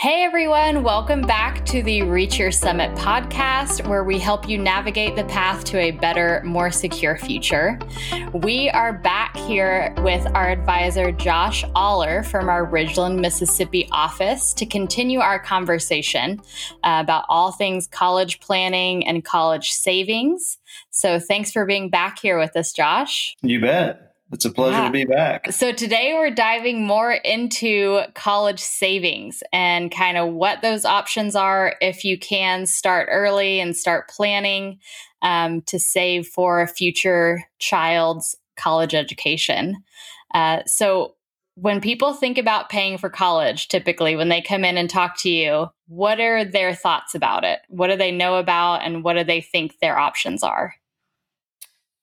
Hey everyone, welcome back to the Reach Your Summit podcast, where we help you navigate the path to a better, more secure future. We are back here with our advisor, Josh Oller from our Ridgeland, Mississippi office to continue our conversation uh, about all things college planning and college savings. So thanks for being back here with us, Josh. You bet. It's a pleasure yeah. to be back. So, today we're diving more into college savings and kind of what those options are if you can start early and start planning um, to save for a future child's college education. Uh, so, when people think about paying for college, typically when they come in and talk to you, what are their thoughts about it? What do they know about and what do they think their options are?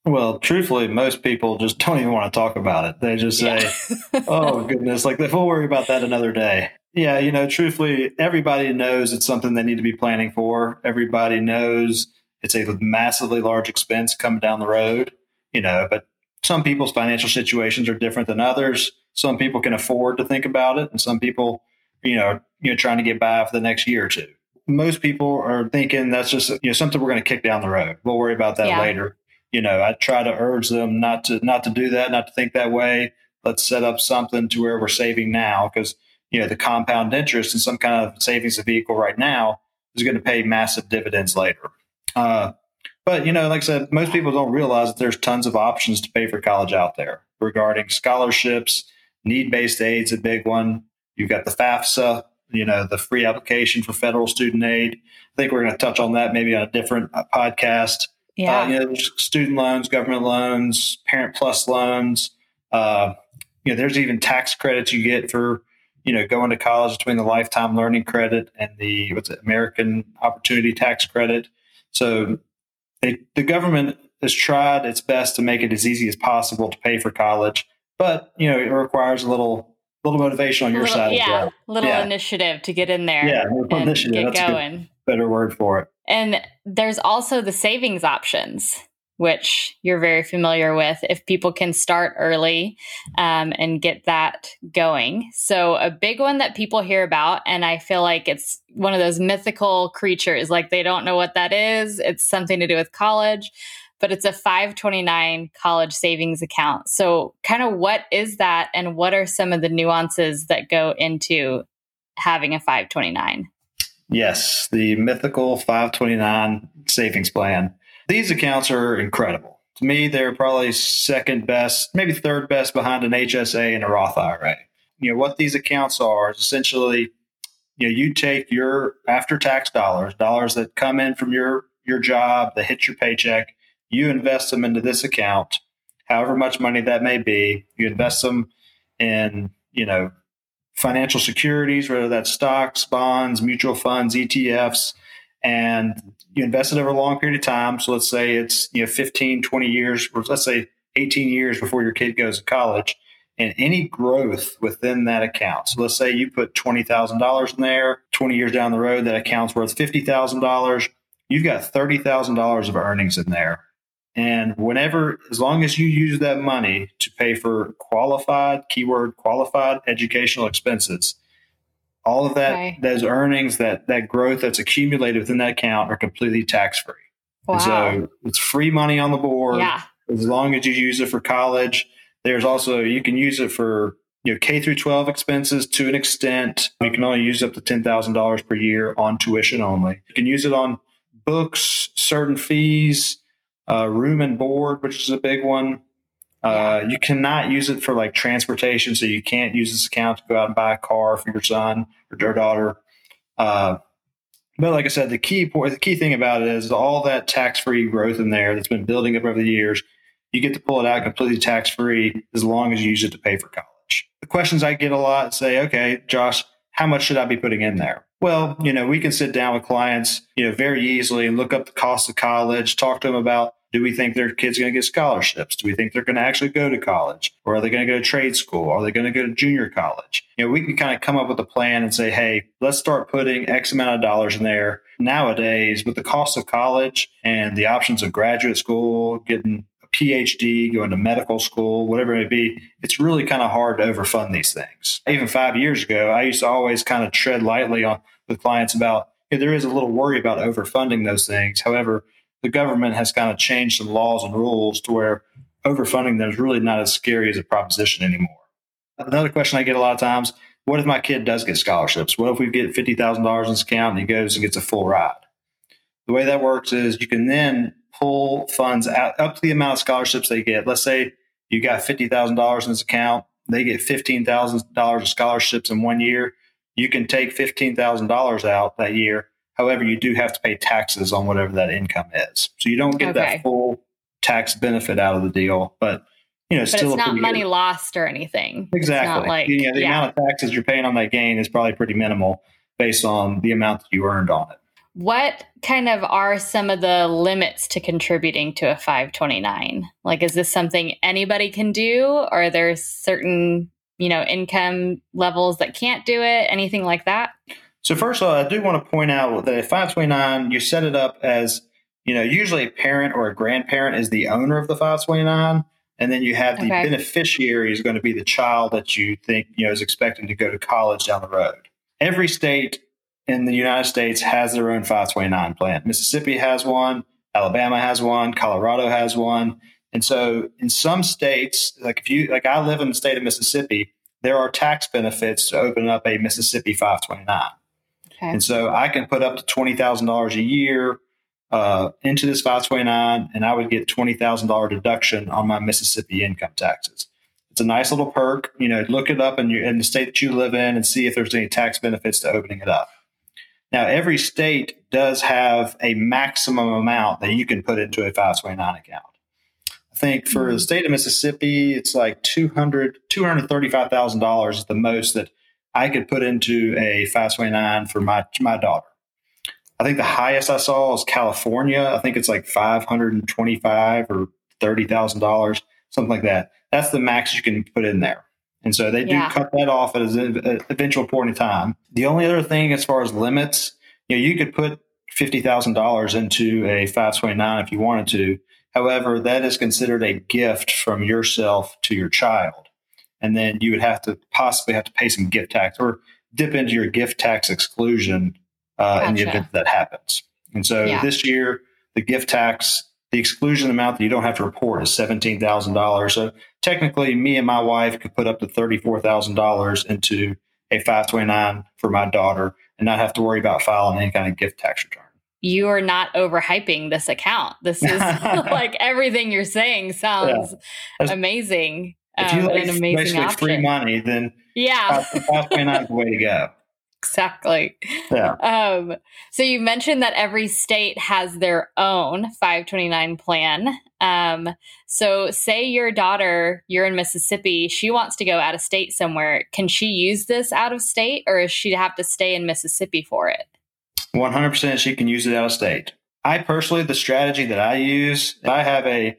Well, truthfully, most people just don't even want to talk about it. They just say, yeah. "Oh goodness, like we'll worry about that another day." Yeah, you know, truthfully, everybody knows it's something they need to be planning for. Everybody knows it's a massively large expense coming down the road. You know, but some people's financial situations are different than others. Some people can afford to think about it, and some people, you know, you know, trying to get by for the next year or two. Most people are thinking that's just you know something we're going to kick down the road. We'll worry about that yeah. later you know, I try to urge them not to not to do that, not to think that way. Let's set up something to where we're saving now because you know the compound interest in some kind of savings vehicle right now is going to pay massive dividends later. Uh, but you know, like I said, most people don't realize that there's tons of options to pay for college out there regarding scholarships, need-based aid's a big one. You've got the FAFSA, you know, the free application for federal student aid. I think we're going to touch on that maybe on a different uh, podcast. Yeah. Uh, you know, student loans, government loans, parent plus loans. Uh, you know, there's even tax credits you get for, you know, going to college between the lifetime learning credit and the what's it, American Opportunity Tax Credit. So they, the government has tried its best to make it as easy as possible to pay for college, but you know, it requires a little little motivation on your little, side. Yeah, little yeah. initiative to get in there. Yeah, and initiative. get That's going. Better word for it. And there's also the savings options, which you're very familiar with if people can start early um, and get that going. So, a big one that people hear about, and I feel like it's one of those mythical creatures, like they don't know what that is. It's something to do with college, but it's a 529 college savings account. So, kind of what is that, and what are some of the nuances that go into having a 529? Yes, the mythical 529 savings plan. These accounts are incredible. To me, they're probably second best, maybe third best behind an HSA and a Roth IRA. You know, what these accounts are is essentially, you know, you take your after tax dollars, dollars that come in from your your job, that hit your paycheck, you invest them into this account, however much money that may be. You invest them in, you know, financial securities, whether that's stocks, bonds, mutual funds, ETFs, and you invest it over a long period of time. So let's say it's you know 15, 20 years, or let's say 18 years before your kid goes to college, and any growth within that account. So let's say you put $20,000 in there, 20 years down the road, that account's worth $50,000. You've got $30,000 of earnings in there. And whenever, as long as you use that money to pay for qualified, keyword qualified educational expenses, all of that, okay. those earnings, that that growth that's accumulated within that account are completely tax free. Wow. so it's free money on the board. Yeah. As long as you use it for college. There's also you can use it for you know K through 12 expenses to an extent. You can only use up to ten thousand dollars per year on tuition only. You can use it on books, certain fees uh, room and board, which is a big one. Uh, you cannot use it for like transportation, so you can't use this account to go out and buy a car for your son or your daughter. Uh, but like I said, the key point, the key thing about it is all that tax free growth in there that's been building up over the years. You get to pull it out completely tax free as long as you use it to pay for college. The questions I get a lot say, okay, Josh, how much should I be putting in there? Well, you know, we can sit down with clients, you know, very easily and look up the cost of college, talk to them about do we think their kids going to get scholarships? Do we think they're going to actually go to college? Or are they going to go to trade school? Are they going to go to junior college? You know, we can kind of come up with a plan and say, hey, let's start putting X amount of dollars in there. Nowadays, with the cost of college and the options of graduate school, getting a PhD, going to medical school, whatever it may be, it's really kind of hard to overfund these things. Even five years ago, I used to always kind of tread lightly on with clients about there is a little worry about overfunding those things. However, the government has kind of changed some laws and rules to where overfunding them is really not as scary as a proposition anymore. Another question I get a lot of times what if my kid does get scholarships? What if we get $50,000 in his account and he goes and gets a full ride? The way that works is you can then pull funds out up to the amount of scholarships they get. Let's say you got $50,000 in this account, they get $15,000 of scholarships in one year. You can take $15,000 out that year. However, you do have to pay taxes on whatever that income is. So you don't get okay. that full tax benefit out of the deal, but you know, but still it's not money good. lost or anything. Exactly. Like, yeah, the yeah. amount of taxes you're paying on that gain is probably pretty minimal based on the amount that you earned on it. What kind of are some of the limits to contributing to a 529? Like, is this something anybody can do, or are there certain, you know, income levels that can't do it? Anything like that? So, first of all, I do want to point out that 529, you set it up as, you know, usually a parent or a grandparent is the owner of the 529 and then you have the okay. beneficiary is going to be the child that you think you know is expecting to go to college down the road. Every state in the United States has their own 529 plan. Mississippi has one, Alabama has one, Colorado has one. And so in some states, like if you like I live in the state of Mississippi, there are tax benefits to open up a Mississippi 529. Okay. And so I can put up to $20,000 a year uh, into this 529 and I would get $20,000 deduction on my Mississippi income taxes. It's a nice little perk. You know, look it up in, your, in the state that you live in and see if there's any tax benefits to opening it up. Now, every state does have a maximum amount that you can put into a 529 account. I think for the mm-hmm. state of Mississippi, it's like 200, $235,000 is the most that I could put into a 529 for my, my daughter. I think the highest I saw is California. I think it's like five hundred and twenty-five or thirty thousand dollars, something like that. That's the max you can put in there. And so they do yeah. cut that off at an eventual point in time. The only other thing, as far as limits, you know, you could put fifty thousand dollars into a five twenty-nine if you wanted to. However, that is considered a gift from yourself to your child, and then you would have to possibly have to pay some gift tax or dip into your gift tax exclusion uh, gotcha. in the event that happens. And so yeah. this year, the gift tax, the exclusion amount that you don't have to report is seventeen thousand dollars. So technically, me and my wife could put up to thirty four thousand dollars into a five twenty nine for my daughter, and not have to worry about filing any kind of gift tax return. You are not overhyping this account. This is like everything you're saying sounds yeah. amazing. If you um, like an amazing option. free money, then yeah, five twenty nine is the way to go. Exactly. Yeah. Um, so you mentioned that every state has their own 529 plan. Um, so say your daughter, you're in Mississippi, she wants to go out of state somewhere. Can she use this out of state or is she to have to stay in Mississippi for it? 100% she can use it out of state. I personally, the strategy that I use, I have a,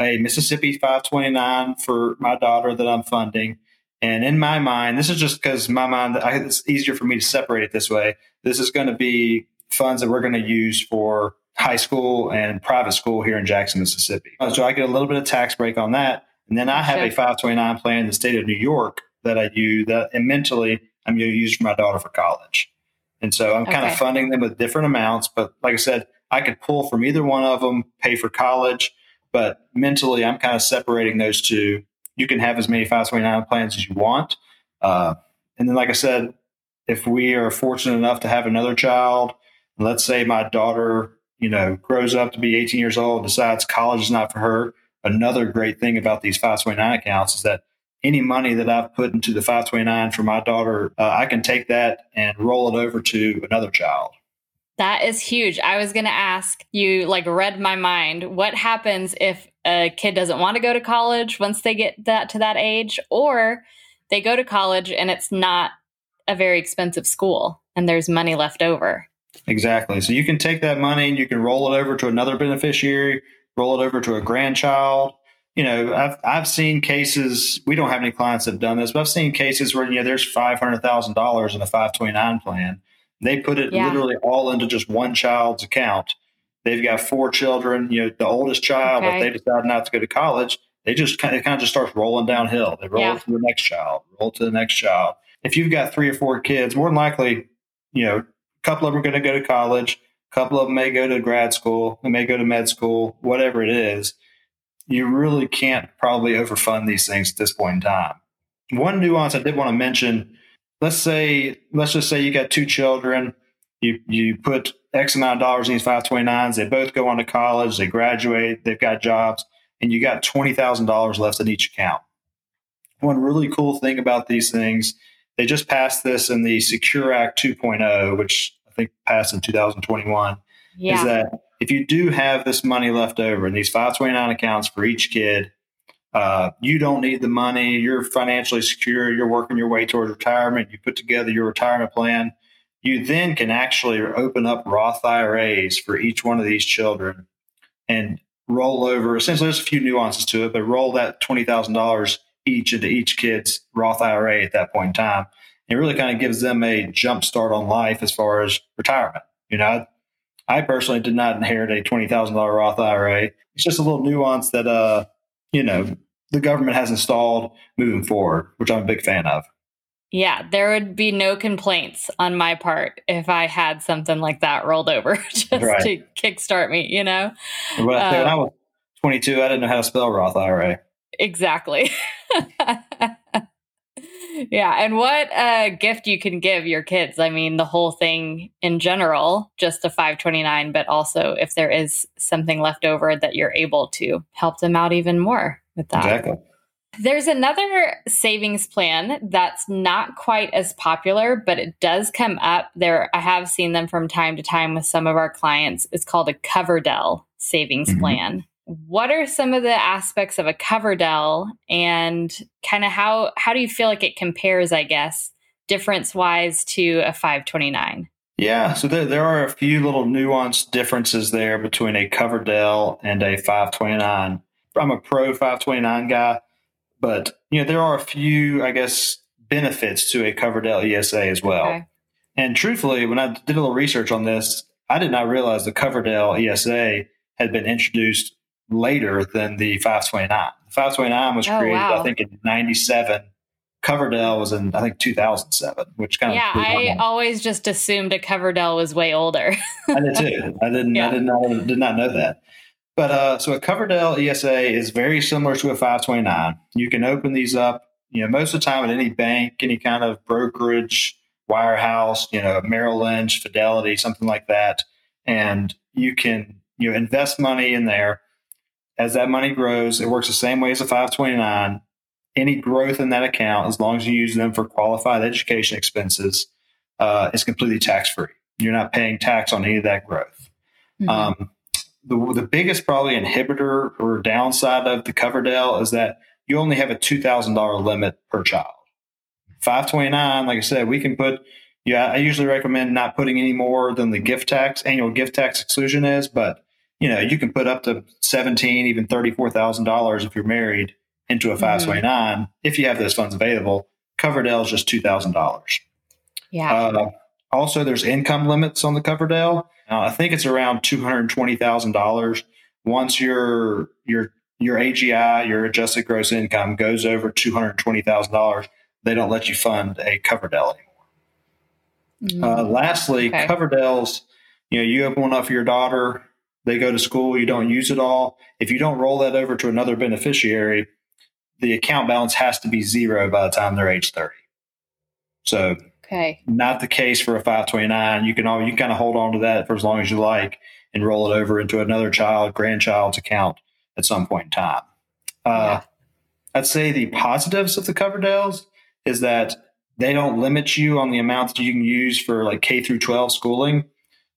a Mississippi 529 for my daughter that I'm funding. And in my mind, this is just because my mind, I, it's easier for me to separate it this way. This is going to be funds that we're going to use for high school and private school here in Jackson, Mississippi. Uh, so I get a little bit of tax break on that. And then I have a 529 plan in the state of New York that I use that and mentally I'm going to use for my daughter for college. And so I'm kind okay. of funding them with different amounts. But like I said, I could pull from either one of them, pay for college. But mentally, I'm kind of separating those two you can have as many 529 plans as you want. Uh, and then, like I said, if we are fortunate enough to have another child, let's say my daughter, you know, grows up to be 18 years old, decides college is not for her. Another great thing about these 529 accounts is that any money that I've put into the 529 for my daughter, uh, I can take that and roll it over to another child. That is huge. I was going to ask you, like, read my mind. What happens if a kid doesn't want to go to college once they get that to that age, or they go to college and it's not a very expensive school and there's money left over? Exactly. So you can take that money and you can roll it over to another beneficiary, roll it over to a grandchild. You know, I've I've seen cases. We don't have any clients that have done this, but I've seen cases where you know there's five hundred thousand dollars in a five twenty nine plan they put it yeah. literally all into just one child's account. they've got four children. You know, the oldest child, okay. if they decide not to go to college, they just kind of, kind of just starts rolling downhill. They roll yeah. to the next child, roll to the next child. If you've got three or four kids, more than likely, you know, a couple of them are going to go to college, a couple of them may go to grad school, they may go to med school, whatever it is. You really can't probably overfund these things at this point in time. One nuance I did want to mention let's say let's just say you got two children you you put x amount of dollars in these 529s they both go on to college they graduate they've got jobs and you got $20000 left in each account one really cool thing about these things they just passed this in the secure act 2.0 which i think passed in 2021 yeah. is that if you do have this money left over in these 529 accounts for each kid uh, you don't need the money. You're financially secure. You're working your way towards retirement. You put together your retirement plan. You then can actually open up Roth IRAs for each one of these children and roll over. Essentially, there's a few nuances to it, but roll that $20,000 each into each kid's Roth IRA at that point in time. It really kind of gives them a jump start on life as far as retirement. You know, I personally did not inherit a $20,000 Roth IRA. It's just a little nuance that, uh, you know, the government has installed moving forward, which I'm a big fan of. Yeah, there would be no complaints on my part if I had something like that rolled over just right. to kickstart me, you know? When, um, when I was 22, I didn't know how to spell Roth IRA. Exactly. yeah, and what a gift you can give your kids. I mean, the whole thing in general, just the 529, but also if there is something left over that you're able to help them out even more with that. Exactly. There's another savings plan that's not quite as popular, but it does come up. There, I have seen them from time to time with some of our clients. It's called a Coverdell savings mm-hmm. plan. What are some of the aspects of a Coverdell, and kind of how how do you feel like it compares? I guess difference wise to a 529. Yeah, so there, there are a few little nuanced differences there between a Coverdell and a 529. I'm a pro 529 guy, but you know there are a few, I guess, benefits to a Coverdell ESA as well. Okay. And truthfully, when I did a little research on this, I did not realize the Coverdell ESA had been introduced later than the 529. The 529 was oh, created, wow. I think, in '97. Coverdell was in I think 2007, which kind yeah, of yeah. I always just assumed a Coverdell was way older. I did too. I didn't. Yeah. I did not did not know that. But uh, so a Coverdell ESA is very similar to a 529. You can open these up, you know, most of the time at any bank, any kind of brokerage, wirehouse, you know, Merrill Lynch, Fidelity, something like that, and you can you know invest money in there. As that money grows, it works the same way as a 529. Any growth in that account, as long as you use them for qualified education expenses, uh, is completely tax free. You're not paying tax on any of that growth. Mm-hmm. Um, the, the biggest probably inhibitor or downside of the Coverdell is that you only have a $2,000 limit per child. 529, like I said, we can put, yeah, I usually recommend not putting any more than the gift tax, annual gift tax exclusion is, but you know, you can put up to 17, even $34,000 if you're married into a 529 mm-hmm. if you have those funds available. Coverdell is just $2,000. Yeah. Uh, also, there's income limits on the Coverdell. Now, I think it's around two hundred twenty thousand dollars. Once your your your AGI, your adjusted gross income, goes over two hundred twenty thousand dollars, they don't let you fund a Coverdell anymore. Mm-hmm. Uh, lastly, okay. Coverdells, you know, you open one up for your daughter, they go to school, you don't use it all. If you don't roll that over to another beneficiary, the account balance has to be zero by the time they're age 30. So Okay. Not the case for a 529. You can all you kind of hold on to that for as long as you like and roll it over into another child, grandchild's account at some point in time. Uh, yeah. I'd say the positives of the Coverdells is that they don't limit you on the amount that you can use for like K through 12 schooling.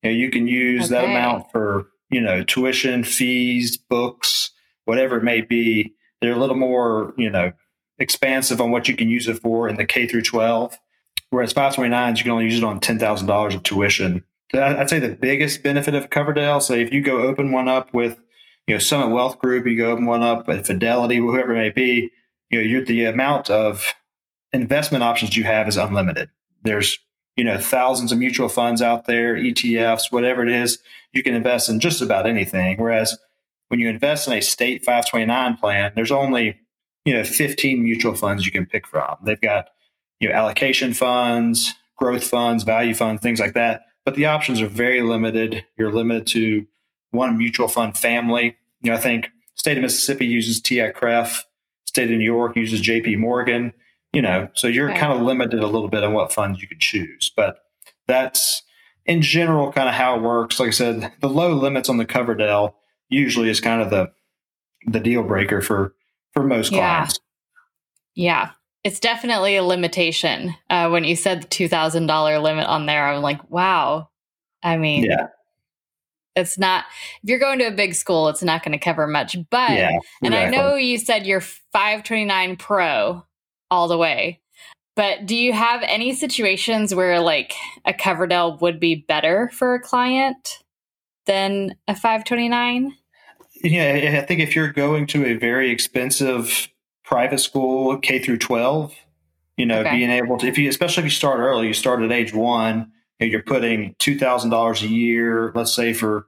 You, know, you can use okay. that amount for, you know, tuition, fees, books, whatever it may be. They're a little more, you know, expansive on what you can use it for in the K through 12. Whereas 529s, you can only use it on $10,000 of tuition. I'd say the biggest benefit of Coverdell, say if you go open one up with, you know, Summit Wealth Group, you go open one up at Fidelity, whoever it may be, you know, the amount of investment options you have is unlimited. There's you know, thousands of mutual funds out there, ETFs, whatever it is, you can invest in just about anything. Whereas when you invest in a state 529 plan, there's only, you know, 15 mutual funds you can pick from. They've got, you know, allocation funds, growth funds, value funds, things like that. But the options are very limited. You're limited to one mutual fund family. You know, I think state of Mississippi uses TIAA-CREF, state of New York uses JP Morgan, you know, so you're right. kind of limited a little bit on what funds you could choose. But that's in general kind of how it works. Like I said, the low limits on the Coverdell usually is kind of the the deal breaker for for most clients. Yeah. It's definitely a limitation. Uh, when you said the two thousand dollar limit on there, I'm like, wow. I mean, yeah it's not if you're going to a big school it's not going to cover much but yeah, exactly. and i know you said you're 529 pro all the way but do you have any situations where like a coverdell would be better for a client than a 529 yeah i think if you're going to a very expensive private school k through 12 you know okay. being able to if you especially if you start early you start at age one and you're putting two thousand dollars a year, let's say for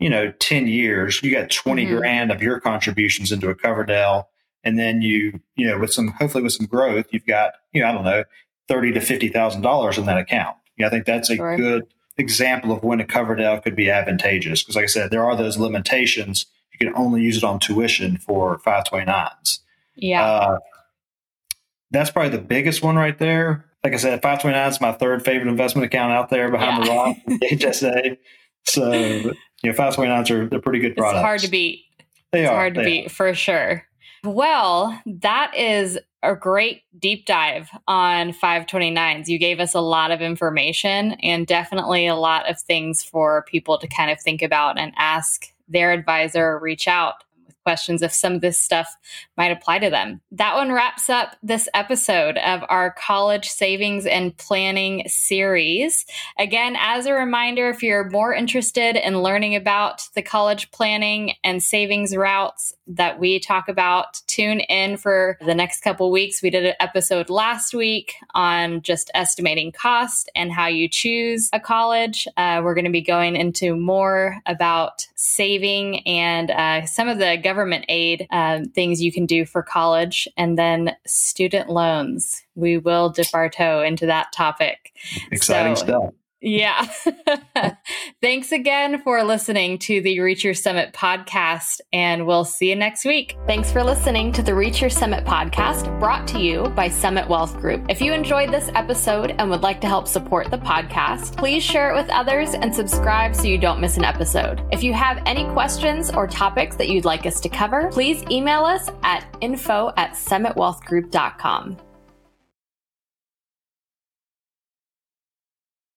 you know ten years, you got 20 mm-hmm. grand of your contributions into a Coverdell, and then you you know with some hopefully with some growth, you've got you know I don't know thirty to fifty thousand dollars in that account. You know, I think that's a sure. good example of when a Coverdell could be advantageous because, like I said, there are those limitations. You can only use it on tuition for 529s. Yeah. Uh, that's probably the biggest one right there like I said, 529 is my third favorite investment account out there behind yeah. the Roth, HSA. So, you know, 529s are they're pretty good products. It's hard to beat. They it's are. hard to beat are. for sure. Well, that is a great deep dive on 529s. You gave us a lot of information and definitely a lot of things for people to kind of think about and ask their advisor reach out questions if some of this stuff might apply to them. That one wraps up this episode of our college savings and planning series. Again, as a reminder, if you're more interested in learning about the college planning and savings routes that we talk about, tune in for the next couple weeks. We did an episode last week on just estimating cost and how you choose a college. Uh, we're going to be going into more about saving and uh, some of the government government aid um, things you can do for college, and then student loans. We will dip our toe into that topic. Exciting so, stuff. Yeah. Thanks again for listening to the Reach Your Summit podcast, and we'll see you next week. Thanks for listening to the Reach Your Summit podcast brought to you by Summit Wealth Group. If you enjoyed this episode and would like to help support the podcast, please share it with others and subscribe so you don't miss an episode. If you have any questions or topics that you'd like us to cover, please email us at info at summitwealthgroup.com.